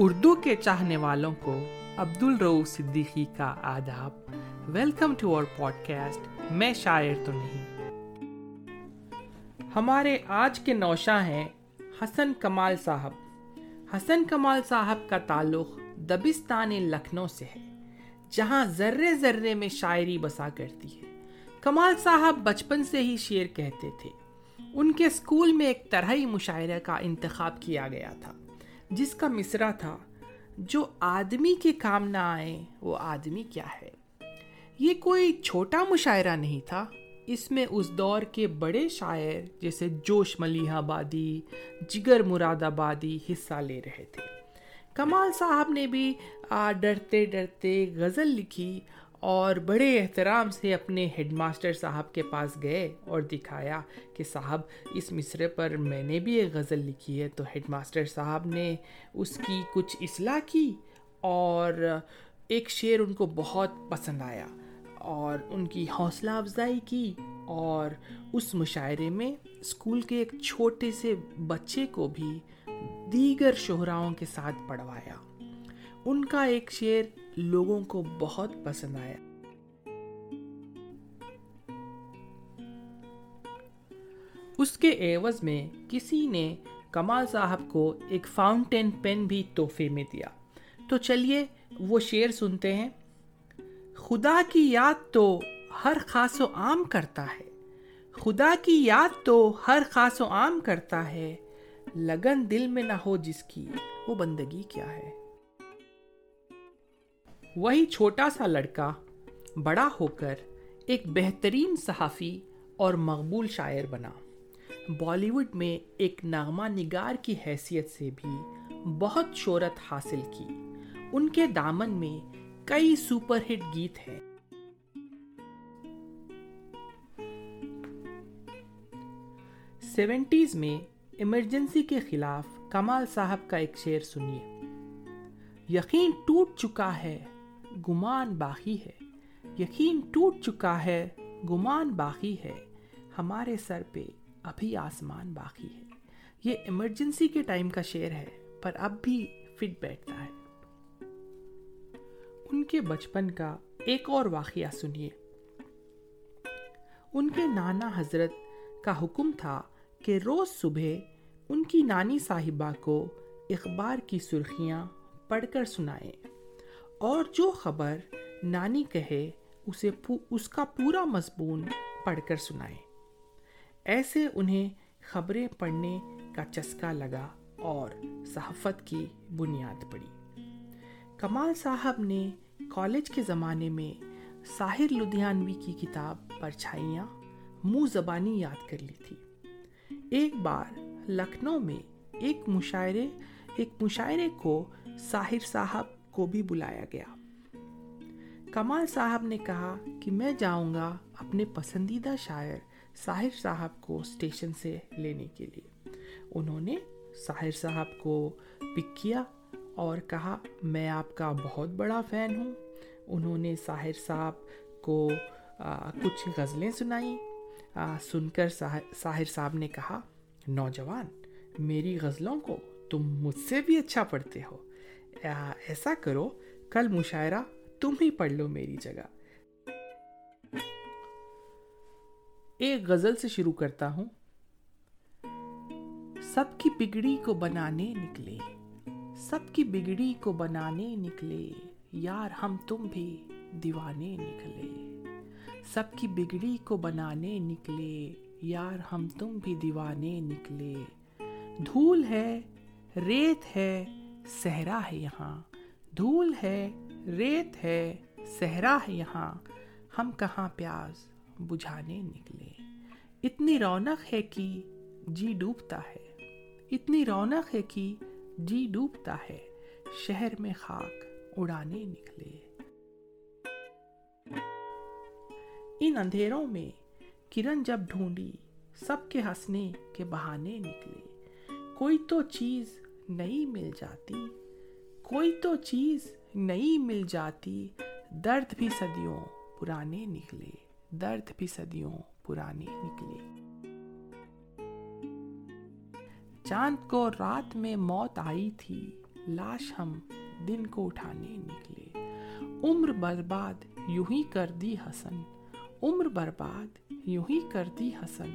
اردو کے چاہنے والوں کو عبد الرو صدیقی کا آداب۔ Welcome to our podcast میں شاعر تو نہیں۔ ہمارے آج کے نوشاں ہیں حسن کمال صاحب۔ حسن کمال صاحب کا تعلق دبستان لکھنؤ سے ہے، جہاں ذرے ذرے میں شاعری بسا کرتی ہے۔ کمال صاحب بچپن سے ہی شعر کہتے تھے۔ ان کے اسکول میں ایک طرح مشاعرہ کا انتخاب کیا گیا تھا۔ جس کا مصرا تھا، جو آدمی کے کام نہ آئے، وہ آدمی کیا ہے؟ یہ کوئی چھوٹا مشاعرہ نہیں تھا۔ اس میں اس دور کے بڑے شاعر جیسے جوش ملیح آبادی جگر مراد آبادی حصہ لے رہے تھے۔ کمال صاحب نے بھی ڈرتے ڈرتے غزل لکھی اور بڑے احترام سے اپنے ہیڈ ماسٹر صاحب کے پاس گئے اور دکھایا کہ صاحب، اس مصرے پر میں نے بھی ایک غزل لکھی ہے۔ تو ہیڈ ماسٹر صاحب نے اس کی کچھ اصلاح کی اور ایک شعر ان کو بہت پسند آیا اور ان کی حوصلہ افزائی کی اور اس مشاعرے میں اسکول کے ایک چھوٹے سے بچے کو بھی دیگر شہراؤں کے ساتھ پڑھوایا۔ ان کا ایک شعر لوگوں کو بہت پسند آیا۔ اس کے ایوز میں کسی نے کمال صاحب کو ایک فاؤنٹین پین بھی تحفے میں دیا۔ تو چلیے وہ شعر سنتے ہیں۔ خدا کی یاد تو ہر خاص و عام کرتا ہے۔ خدا کی یاد تو ہر خاص و عام کرتا ہے۔ لگن دل میں نہ ہو جس کی وہ بندگی کیا ہے۔ وہی چھوٹا سا لڑکا بڑا ہو کر ایک بہترین صحافی اور مقبول شاعر بنا۔ بالی ووڈ میں ایک نغمہ نگار کی حیثیت سے بھی بہت شہرت حاصل کی۔ ان کے دامن میں کئی سپر ہٹ گیت ہیں۔ سیونٹیز میں ایمرجنسی کے خلاف کمال صاحب کا ایک شعر سنیے۔ یقین ٹوٹ چکا ہے۔ گمان باقی ہے۔ یقین ٹوٹ چکا ہے، گمان باقی ہے۔ ہمارے سر پہ ابھی آسمان باقی ہے۔ یہ ایمرجنسی کے ٹائم کا شعر ہے، پر اب بھی فٹ بیٹھتا ہے۔ ان کے بچپن کا ایک اور واقعہ سنیے۔ ان کے نانا حضرت کا حکم تھا کہ روز صبح ان کی نانی صاحبہ کو اخبار کی سرخیاں پڑھ کر سنائیں۔ اور جو خبر نانی کہے، اسے اس کا پورا مضمون پڑھ کر سنائے۔ ایسے انہیں خبریں پڑھنے کا چسکا لگا اور صحافت کی بنیاد پڑی۔ کمال صاحب نے کالج کے زمانے میں ساحر لدھیانوی کی کتاب پرچھائیاں منہ زبانی یاد کر لی تھی۔ ایک بار لکھنؤ میں ایک مشاعرے ایک مشاعرے کو ساحر صاحب کو بھی بلایا گیا۔ کمال صاحب نے کہا کہ میں جاؤں گا اپنے پسندیدہ شاعر ساحر صاحب کو اسٹیشن سے لینے کے لیے۔ انہوں نے ساحر صاحب کو پک کیا اور کہا، میں آپ کا بہت بڑا فین ہوں۔ انہوں نے ساحر صاحب کو کچھ غزلیں سنائیں سن کر ساحر صاحب نے کہا، نوجوان، میری غزلوں کو تم مجھ سے بھی اچھا پڑھتے ہو۔ ایسا کرو کل مشاعرہ تم ہی پڑھ لو میری جگہ ایک غزل سے شروع کرتا ہوں سب کی بگڑی کو بنانے نکلے سب کی بگڑی کو بنانے نکلے یار ہم تم بھی دیوانے نکلے سب کی بگڑی کو بنانے نکلے یار ہم تم بھی دیوانے نکلے دھول ہے ریت ہے صحرا ہے یہاں۔ دھول ہے، ریت ہے، صحرا ہے یہاں۔ ہم کہاں پیاز بجھانے نکلے۔ اتنی رونق ہے کہ جی ڈوبتا ہے۔ اتنی رونق ہے کہ جی ڈوبتا ہے۔ شہر میں خاک اڑانے نکلے۔ ان اندھیروں میں کرن جب ڈھونڈی، سب کے ہنسنے کے بہانے نکلے۔ کوئی تو چیز نہیں مل جاتی۔ کوئی تو چیز نہیں مل جاتی۔ درد بھی صدیوں پرانے نکلے۔ درد بھی صدیوں پرانے نکلے۔ چاند کو رات میں موت آئی تھی۔ لاش ہم دن کو اٹھانے نکلے۔ عمر برباد یوں ہی کر دی حسن۔ عمر برباد یوں ہی کر دی حسن۔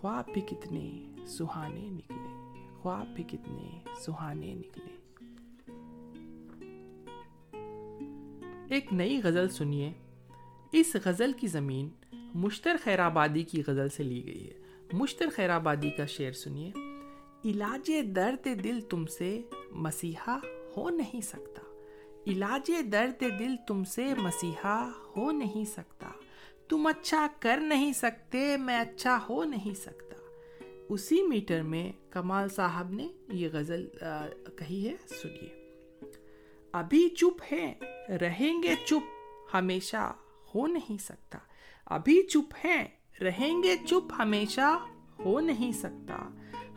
خواب بھی کتنے سہانے نکلے۔ خواب بھی کتنے سہانے نکلے۔ ایک نئی غزل سنیے۔ اس غزل کی زمین مشتر خیر آبادی کی غزل سے لی گئی ہے۔ مشتر خیر آبادی کا شعر سنیے۔ علاج درد دل تم سے مسیحا ہو نہیں سکتا۔ علاج درد دل تم سے مسیحا ہو نہیں سکتا۔ تم اچھا کر نہیں سکتے، میں اچھا ہو نہیں سکتا۔ اسی میٹر میں کمال صاحب نے یہ غزل کہی ہے، سنیے۔ ابھی چپ ہے رہیں گے چپ، ہمیشہ ہو نہیں سکتا۔ ابھی چپ ہے رہیں گے چپ، ہمیشہ ہو نہیں سکتا۔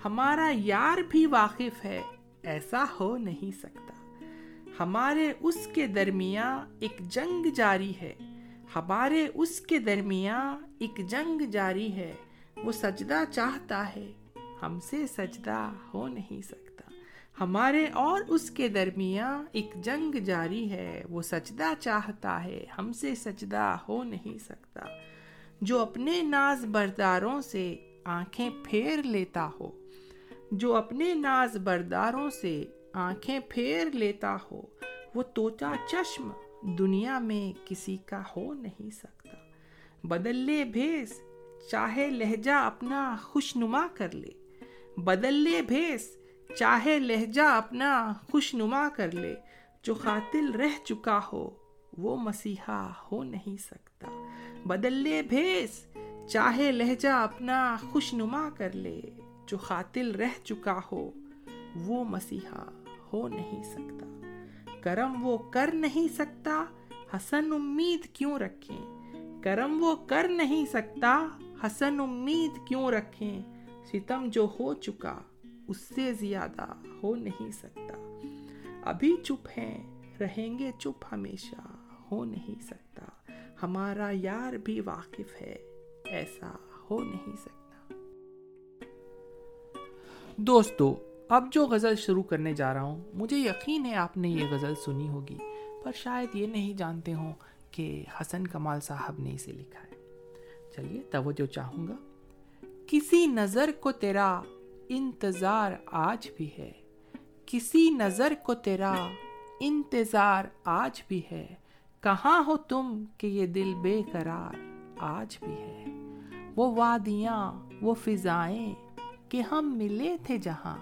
ہمارا یار بھی واقف ہے، ایسا ہو نہیں سکتا۔ ہمارے اس کے درمیان ایک جنگ جاری ہے۔ ہمارے اس کے درمیان ایک جنگ جاری ہے۔ وہ سجدہ چاہتا ہے۔ ہم سے سجدہ ہو نہیں سکتا۔ ہمارے اور اس کے درمیان ایک جنگ جاری ہے۔ وہ سجدہ چاہتا ہے۔ ہم سے سجدہ ہو نہیں سکتا۔ جو اپنے ناز برداروں سے آنکھیں پھیر لیتا ہو۔ جو اپنے ناز برداروں سے آنکھیں پھیر لیتا ہو۔ وہ توچا چشم دنیا میں کسی کا ہو نہیں سکتا۔ بدل لے بھیس چاہے لہجہ اپنا خوش نما کر لے۔ بدل لے بھیس، چاہے لہجہ اپنا خوش نما کر لے۔ جو قاتل رہ چکا ہو، وہ مسیحا ہو نہیں سکتا۔ بدل لے بھیس، چاہے لہجہ اپنا خوش نما کر لے۔ جو قاتل رہ چکا ہو، وہ مسیحا ہو نہیں سکتا۔ کرم وہ کر نہیں سکتا، حسن امید کیوں رکھیں؟ کرم وہ کر نہیں سکتا حسن امید کیوں رکھیں؟ ستم جو ہو چکا، اس سے زیادہ ہو نہیں سکتا۔ ابھی چپ ہیں، رہیں گے چپ ہمیشہ، ہو نہیں سکتا۔ ہمارا یار بھی واقف ہے، ایسا ہو نہیں سکتا۔ دوستو، اب جو غزل شروع کرنے جا رہا ہوں، مجھے یقین ہے آپ نے یہ غزل سنی ہوگی، پر شاید یہ نہیں جانتے ہوں کہ حسن کمال صاحب نے اسے لکھا ہے۔ چلیے توجہ چاہوں گا۔ کسی نظر کو تیرا انتظار آج بھی ہے۔ کسی نظر کو تیرا انتظار آج بھی ہے۔ کہاں ہو تم کہ یہ دل بے قرار آج بھی ہے؟ وہ وادیاں وہ فضائیں کہ ہم ملے تھے جہاں۔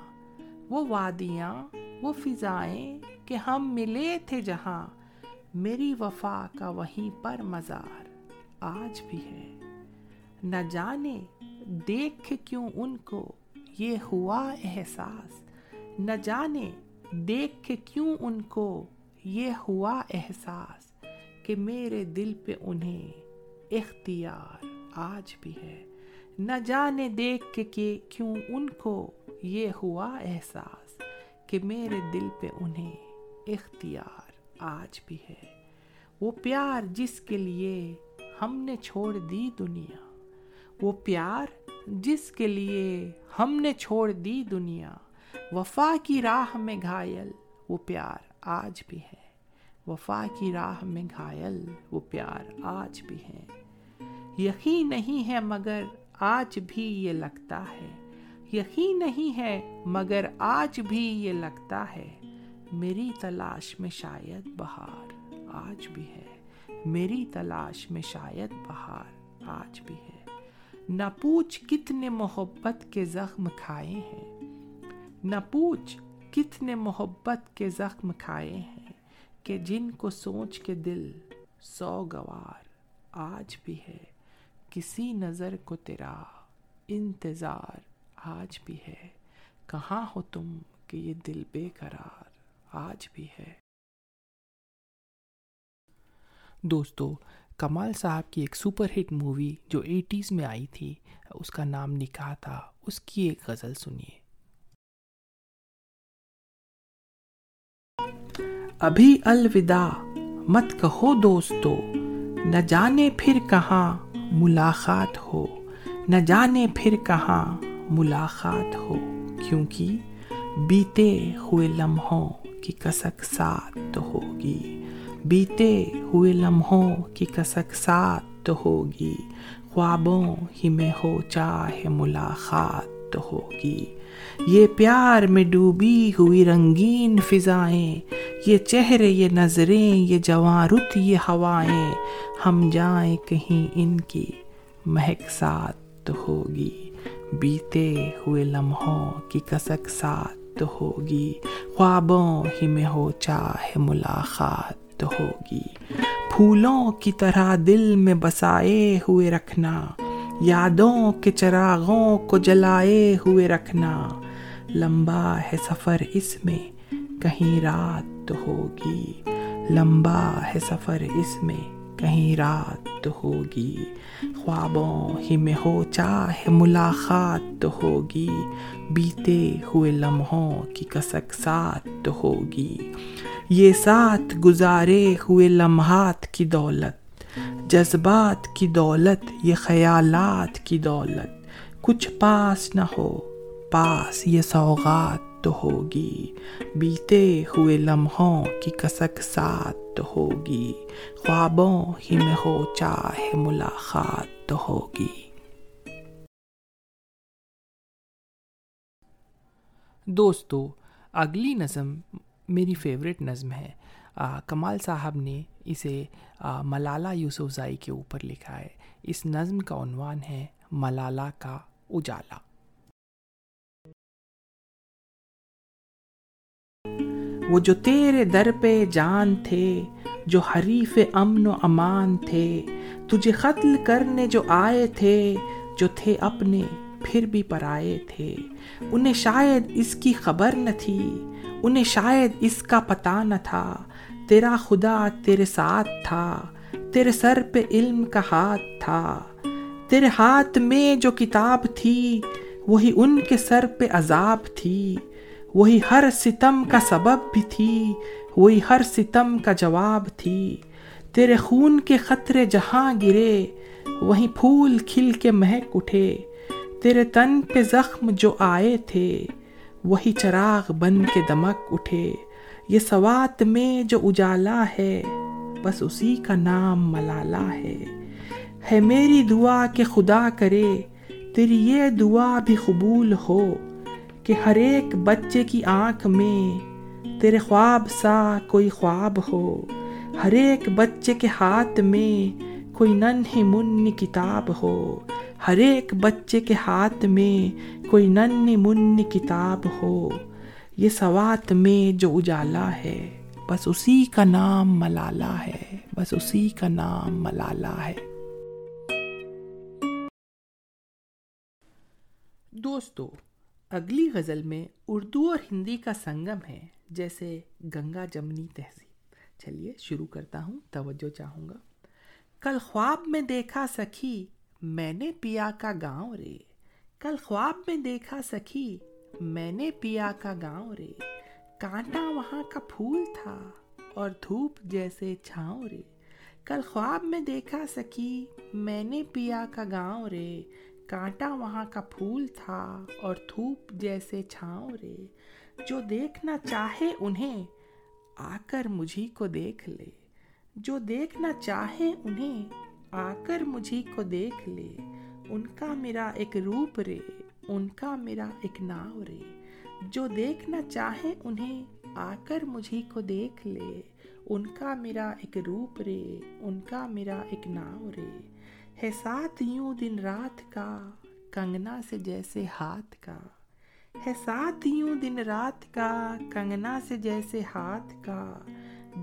وہ وادیاں وہ فضائیں کہ ہم ملے تھے جہاں۔ میری وفا کا وہیں پر مزار آج بھی ہے۔ نہ جانے، دیکھ کیوں ان کو یہ ہوا احساس۔ نہ جانے، دیکھ کیوں ان کو یہ ہوا احساس کہ میرے دل پہ انہیں اختیار آج بھی ہے۔ نہ جانے، دیکھ کے کہ کیوں ان کو یہ ہوا احساس کہ میرے دل پہ انہیں اختیار آج بھی ہے۔ وہ پیار جس کے لیے ہم نے چھوڑ دی دنیا وہ پیار جس کے لیے ہم نے چھوڑ دی دنیا، وفا کی راہ میں گھائل، وہ پیار آج بھی ہے۔ وفا کی راہ میں گھائل، وہ پیار آج بھی ہے۔ یقین نہیں ہے مگر آج بھی یہ لگتا ہے۔ یقین نہیں ہے مگر آج بھی یہ لگتا ہے۔ میری تلاش میں شاید بہار آج بھی ہے۔ میری تلاش میں شاید بہار آج بھی ہے۔ نہ پوچھ کتنے محبت کے زخم کھائے ہیں۔ نہ پوچھ کتنے محبت کے زخم کھائے ہیں کہ جن کو سوچ کے دل سو گوار آج بھی ہے۔ کسی نظر کو تیرا انتظار آج بھی ہے۔ کہاں ہو تم کہ یہ دل بے قرار آج بھی ہے۔ دوستو کمال صاحب کی ایک سپر ہٹ مووی جو ایٹیز میں آئی تھی، اس کا نام نکاح تھا، اس کی ایک غزل سنیے۔ ابھی الوداع مت کہو دوستو، نہ جانے پھر کہاں ملاقات ہو، نہ جانے پھر کہاں ملاقات ہو، کیونکہ بیتے ہوئے لمحوں کی کسک ساتھ تو ہوگی۔ بیتے ہوئے لمحوں کی کسک ساتھ تو ہوگی، خوابوں ہی میں ہو چاہے ملاقات تو ہوگی۔ یہ پیار میں ڈوبی ہوئی رنگین فضائیں، یہ چہرے، یہ نظریں، یہ جواں رت یہ ہوائیں، ہم جائیں کہیں ان کی مہک ساتھ تو ہوگی۔ بیتے ہوئے لمحوں کی کسک ساتھ تو ہوگی، خوابوں ہی میں ہو چاہے ملاقات تو ہوگی۔ پھولوں کی طرح دل میں بسائے ہوئے رکھنا۔ یادوں کے چراغوں کو جلائے ہوئے رکھنا۔ لمبا ہے سفر اس میں، کہیں رات تو ہوگی۔ لمبا ہے سفر اس میں، کہیں رات تو ہوگی۔ خوابوں ہی میں ہو چاہے ملاقات تو ہوگی۔ بیتے ہوئے لمحوں کی کسک ساتھ تو ہوگی۔ یہ ساتھ گزارے ہوئے لمحات کی دولت، جذبات کی دولت، یہ خیالات کی دولت۔ کچھ پاس نہ ہو، پاس یہ سوغات تو ہوگی۔ بیتے ہوئے لمحوں کی کسک ساتھ تو ہوگی۔ خوابوں ہی میں ہو چاہے ملاقات تو ہوگی۔ دوستو، اگلی نظم میری فیوریٹ نظم ہے۔ کمال صاحب نے اسے ملالہ یوسف زائی کے اوپر لکھا ہے۔ اس نظم کا عنوان ہے ملالہ کا اجالا۔ وہ جو تیرے در پہ جان تھے، جو حریف امن و امان تھے، تجھے قتل کرنے جو آئے تھے، جو تھے اپنے، پھر بھی پرائے تھے۔ انہیں شاید اس کی خبر نہ تھی، انہیں شاید اس کا پتہ نہ تھا۔ تیرا خدا تیرے ساتھ تھا، تیرے سر پہ علم کا ہاتھ تھا۔ تیرے ہاتھ میں جو کتاب تھی، وہی ان کے سر پہ عذاب تھی۔ وہی ہر ستم کا سبب بھی تھی، وہی ہر ستم کا جواب تھی۔ تیرے خون کے خطرے جہاں گرے، وہیں پھول کھل کے مہک اٹھے۔ تیرے تن پہ زخم جو آئے تھے، وہی چراغ بن کے دمک اٹھے۔ یہ سوات میں جو اجالا ہے، بس اسی کا نام ملالا ہے۔ ہے میری دعا کہ خدا کرے، تیری یہ دعا بھی قبول ہو کہ ہر ایک بچے کی آنکھ میں تیرے خواب سا کوئی خواب ہو۔ ہر ایک بچے کے ہاتھ میں کوئی ننھی منی کتاب ہو۔ ہر ایک بچے کے ہاتھ میں کوئی ننھی منی کتاب ہو، یہ سوات میں جو اجالا ہے، بس اسی کا نام ملالا ہے، بس اسی کا نام ملالا ہے۔ دوستو، اگلی غزل میں اردو اور ہندی کا سنگم ہے، جیسے گنگا جمنی تہذیب۔ چلیے، شروع کرتا ہوں، توجہ چاہوں گا۔ کل خواب میں دیکھا سکھی میں نے پیا کا گاؤں رے کل خواب میں دیکھا سکھی میں نے پیا کا گاؤں رے کانٹا وہاں کا پھول تھا اور دھوپ جیسے چھاؤں رے کل خواب میں دیکھا سکی میں نے پیا کا گاؤں رے کانٹا وہاں کا پھول تھا اور تھوپ جیسے چھاؤں رے جو دیکھنا چاہے انہیں آ کر مجھے کو دیکھ لے جو دیکھنا چاہے انہیں آ کر مجھے کو دیکھ لے، ان کا میرا ایک روپ رے، ان کا میرا ایک ناؤ رے۔ جو دیکھنا چاہے انہیں آ کر مجھے کو دیکھ لے، ان کا میرا ایک روپ رے، ان کا میرا ایک ناؤ رے۔ ہے ساتھ یوں دن رات کا، کنگنا سے جیسے ہاتھ کا۔ ہے ساتھ یوں دن رات کا، کنگنا سے جیسے ہاتھ کا۔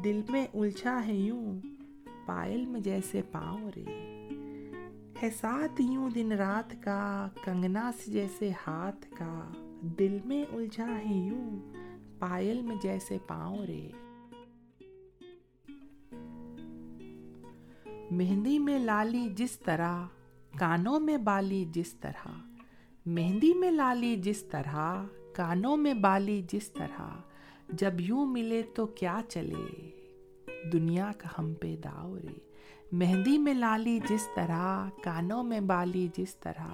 دل میں الجھا ہے یوں پائل میں جیسے پاؤں رے ہے ساتھ یوں دن رات کا کنگنا سے جیسے ہاتھ کا دل میں الجھا ہے یوں پائل میں جیسے پاؤں رے مہندی میں لالی جس طرح کانوں میں بالی جس طرح مہندی میں لالی جس طرح کانوں میں بالی جس طرح جب یوں ملے تو کیا چلے دنیا کا ہم پہ داورے مہندی میں لالی جس طرح، کانوں میں بالی جس طرح۔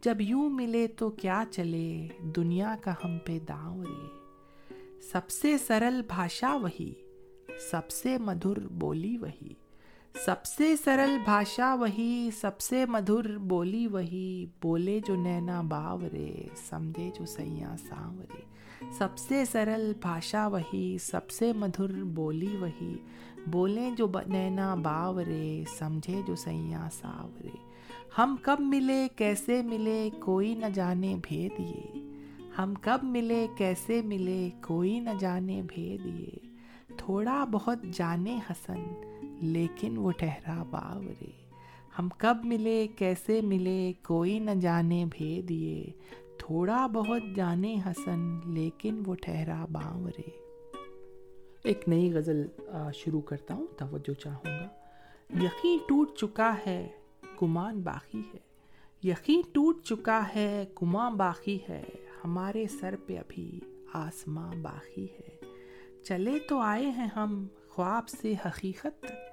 جب یوں ملے تو کیا چلے؟ دنیا کا ہم پہ داورے سب سے سرل بھاشا وہی، سب سے مدھر بولی وہی۔ سب سے سرل بھاشا وہی سب سے مدھر بولی وہی بولے جو نینا باورے سمجھے جو سیاں سانورے سب سے سرل بھاشا وہی سب سے مدھر بولی وہی بولے جو نینا باورے سمجھے جو سیاں ساورے ہم کب ملے کیسے ملے کوئی نہ جانے بھید یہ ہم کب ملے کیسے ملے کوئی نہ جانے بھید یہ تھوڑا بہت جانے حسن لیکن وہ ٹھہرا باورے ہم کب ملے، کیسے ملے، کوئی نہ جانے بھید یہ۔ تھوڑا بہت جانے حسن، لیکن وہ ٹھہرا باورے ایک نئی غزل شروع کرتا ہوں، توجہ چاہوں گا۔ یقین ٹوٹ چکا ہے، گمان باقی ہے۔ یقین ٹوٹ چکا ہے، گمان باقی ہے۔ ہمارے سر پہ ابھی آسماں باقی ہے۔ چلے تو آئے ہیں ہم، خواب سے حقیقت تک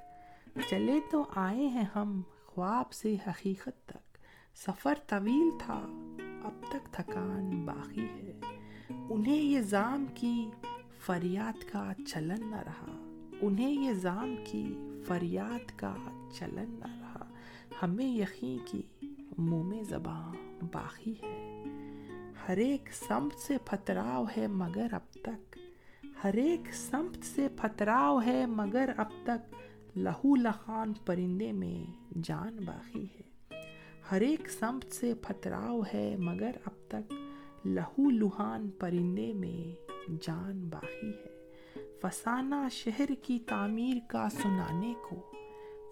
چلے تو آئے ہیں ہم خواب سے حقیقت تک۔ سفر طویل تھا، اب تک تھکان باقی ہے۔ انہیں یہ زام کی فریاد کا چلن نہ رہا۔ انہیں یہ زام کی فریاد کا چلن نہ رہا۔ ہمیں یقین کی منہ میں زباں باقی ہے۔ ہر ایک سمت سے پھتراؤ ہے مگر اب تک۔ ہر ایک سمت سے پھتراؤ ہے مگر اب تک۔ لہو لخان پرندے میں جان باقی ہے۔ ہر ایک سمت سے پھتراؤ ہے، مگر اب تک لہو لہان پرندے میں جان باقی ہے۔ فسانہ شہر کی تعمیر کا سنانے کو،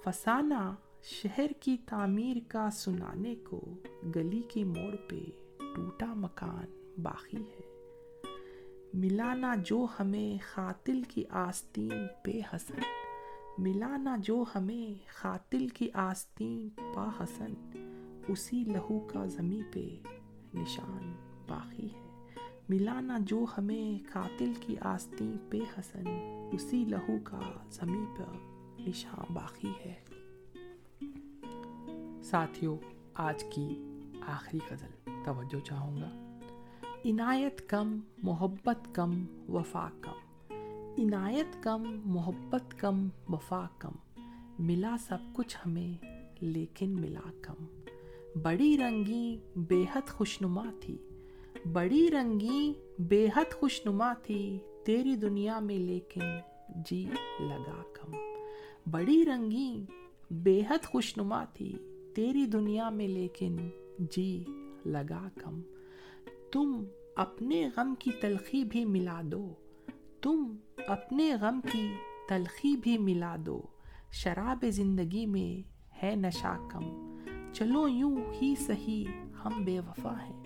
فسانہ شہر کی تعمیر کا سنانے کو گلی کی موڑ پہ ٹوٹا مکان باقی ہے۔ ملانا جو ہمیں خاتل کی آستین پہ حسن ملانا جو ہمیں خاتل کی آستین پا حسن، اسی لہو کا زمیں پہ نشان باقی ہے۔ ملانا جو ہمیں قاتل کی آستین پہ حسن، اسی لہو کا زمیں پہ نشان باقی ہے۔ ساتھیوں آج کی آخری غزل، توجہ چاہوں گا۔ عنایت کم، محبت کم، وفا کم۔ عنایت کم، محبت کم، وفا کم۔ ملا سب کچھ ہمیں، لیکن ملا کم۔ بڑی رنگی بے حد خوشنما تھی۔ بڑی رنگی بے حد خوشنما تھی۔ تیری دنیا میں لیکن جی لگا کم۔ بڑی رنگی بے حد خوشنما تھی۔ تیری دنیا میں لیکن جی لگا کم۔ تم اپنے غم کی تلخی بھی ملا دو۔ تم اپنے غم کی تلخی بھی ملا دو۔ شراب زندگی میں ہے نشا کم۔ چلو یوں ہی سہی ہم بے وفا ہیں۔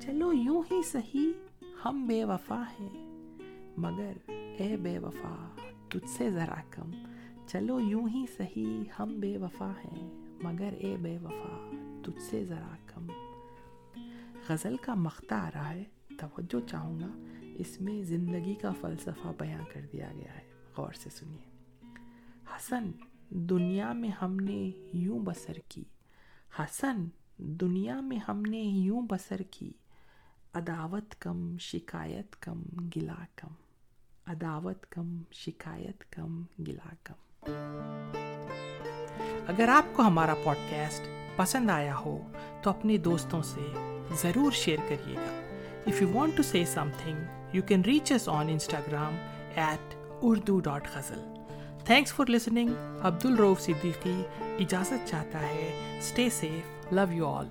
چلو یوں ہی سہی ہم بے وفا ہیں۔ مگر اے بے وفا تجھ سے ذرا کم۔ چلو یوں ہی سہی ہم بے وفا ہیں۔ مگر اے بے وفا تجھ سے ذرا کم۔ غزل کا مختہ آ رہا ہے۔ توجہ چاہوں گا۔ اس میں زندگی کا فلسفہ بیاں کر دیا گیا ہے۔ غور سے سنیے۔ حسن، دنیا میں ہم نے یوں بسر کی۔ حسن، دنیا میں ہم نے یوں بسر کی۔ عداوت کم، شکایت کم گلا کم۔ عداوت کم، شکایت کم گلا کم۔ اگر آپ کو ہمارا پوڈ کاسٹ پسند آیا ہو، تو اپنے دوستوں سے ضرور شیئر کریے گا۔ If you want to say something you can reach us on Instagram at Urdu dot ghazal thanks for listening Abdul Rauf Siddiqui اجازت چاہتا ہے stay safe love you all